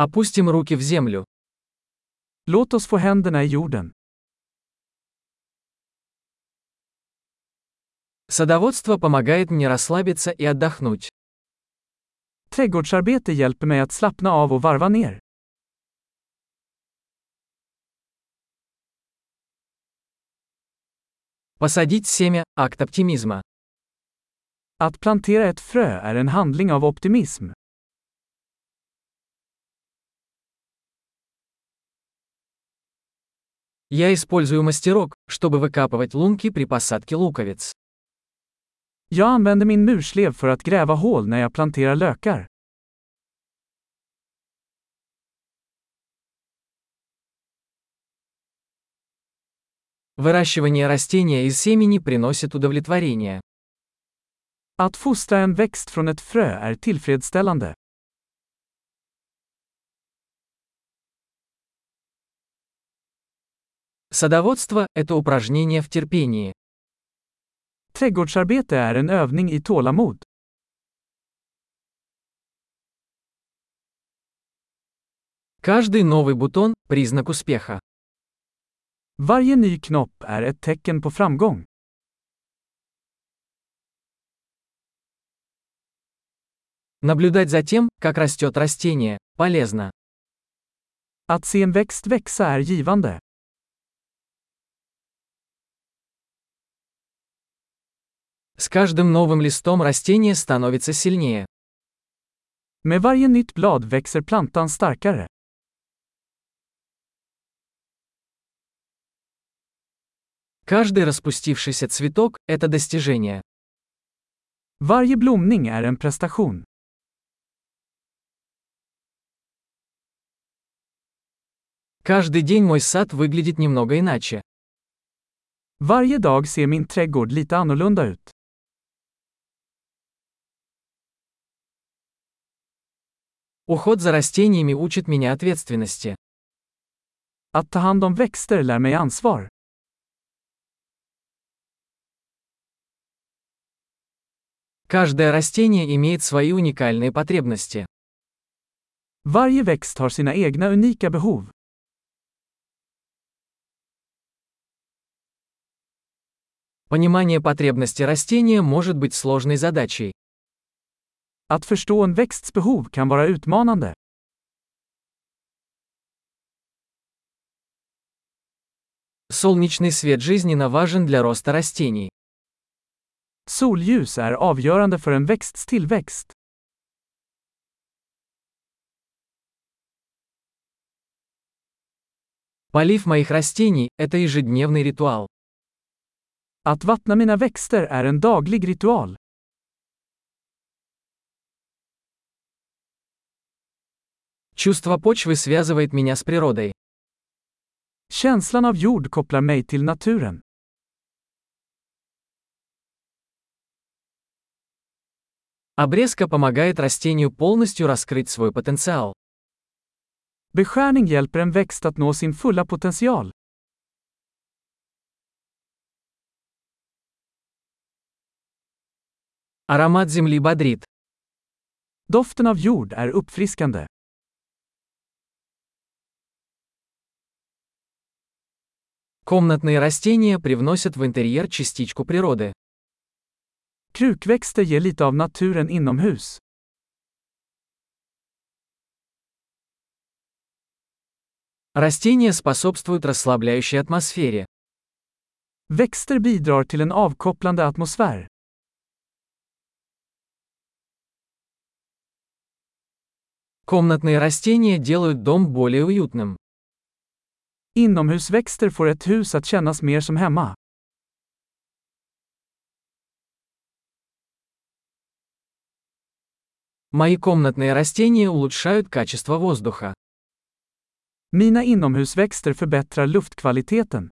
Опустим руки в землю. Låt oss få händerna i jorden. Садоводство помогает мне расслабиться и отдохнуть. Trädgårdsarbete hjälper mig att slappna av och varva ner. Посадить семя – акт оптимизма. Att plantera ett frö är en handling av optimism. Я использую мастерок, чтобы выкапывать лунки при посадке луковиц. Jag använder min murslev för att gräva hål när jag planterar lökar. Выращивание растения из семени приносит удовлетворение. Att fostra en växt från ett frö är tillfredsställande. Садоводство – это упражнение в терпении. Trädgårdsarbete är en övning i tålamod. Каждый новый бутон – признак успеха. Varje ny knopp är ett tecken på framgång. Наблюдать за тем, как растет растение, полезно. Att se en växt växa är givande. С каждым новым листом растение становится сильнее. Med varje nytt blad växer plantan starkare. Каждый распустившийся цветок – это достижение. Varje blomning är en prestation. Каждый день мой сад выглядит немного иначе. Varje dag ser min trädgård lite annorlunda ut. Уход за растениями учит меня ответственности. Att ta hand om växter lär mig ansvar. Каждое растение имеет свои уникальные потребности. Varje växt har sina egna unika behov. Понимание потребности растения может быть сложной задачей. Att förstå en växts behov kan vara utmanande. Солнечный свет жизненно важен для роста растений. Solljus är avgörande för en växts tillväxt. Полив моих растений – это ежедневный ритуал. Att vattna mina växter är en daglig ritual. Чувство почвы связывает меня с природой. Känslan av jord kopplar mig till naturen. Обрезка помогает растению полностью раскрыть свой потенциал. Beskärning hjälper en växt att nå sin fulla potential. Аромат земли бодрит. Doften av jord är uppfriskande. Комнатные растения привносят в интерьер частичку природы. Krukväxter ger lite av naturen inomhus. Растения способствуют расслабляющей атмосфере. Växter bidrar till en avkopplande atmosfär. Комнатные растения делают дом более уютным. Inomhusväxter får ett hus att kännas mer som hemma. Мои комнатные растения улучшают качество воздуха. Mina inomhusväxter förbättrar luftkvaliteten.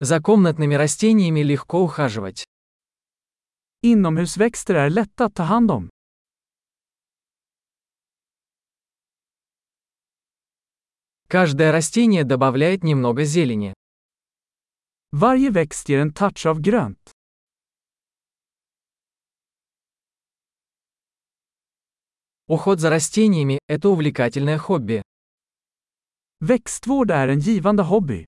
За комнатными растениями легко ухаживать. Inomhusväxter är lätta att ta hand om. Каждое растение добавляет немного зелени. Varje växt ger en touch av grönt. Уход за растениями – это увлекательное хобби. Växtvård är en givande hobby.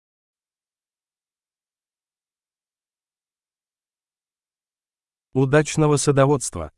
Удачного садоводства!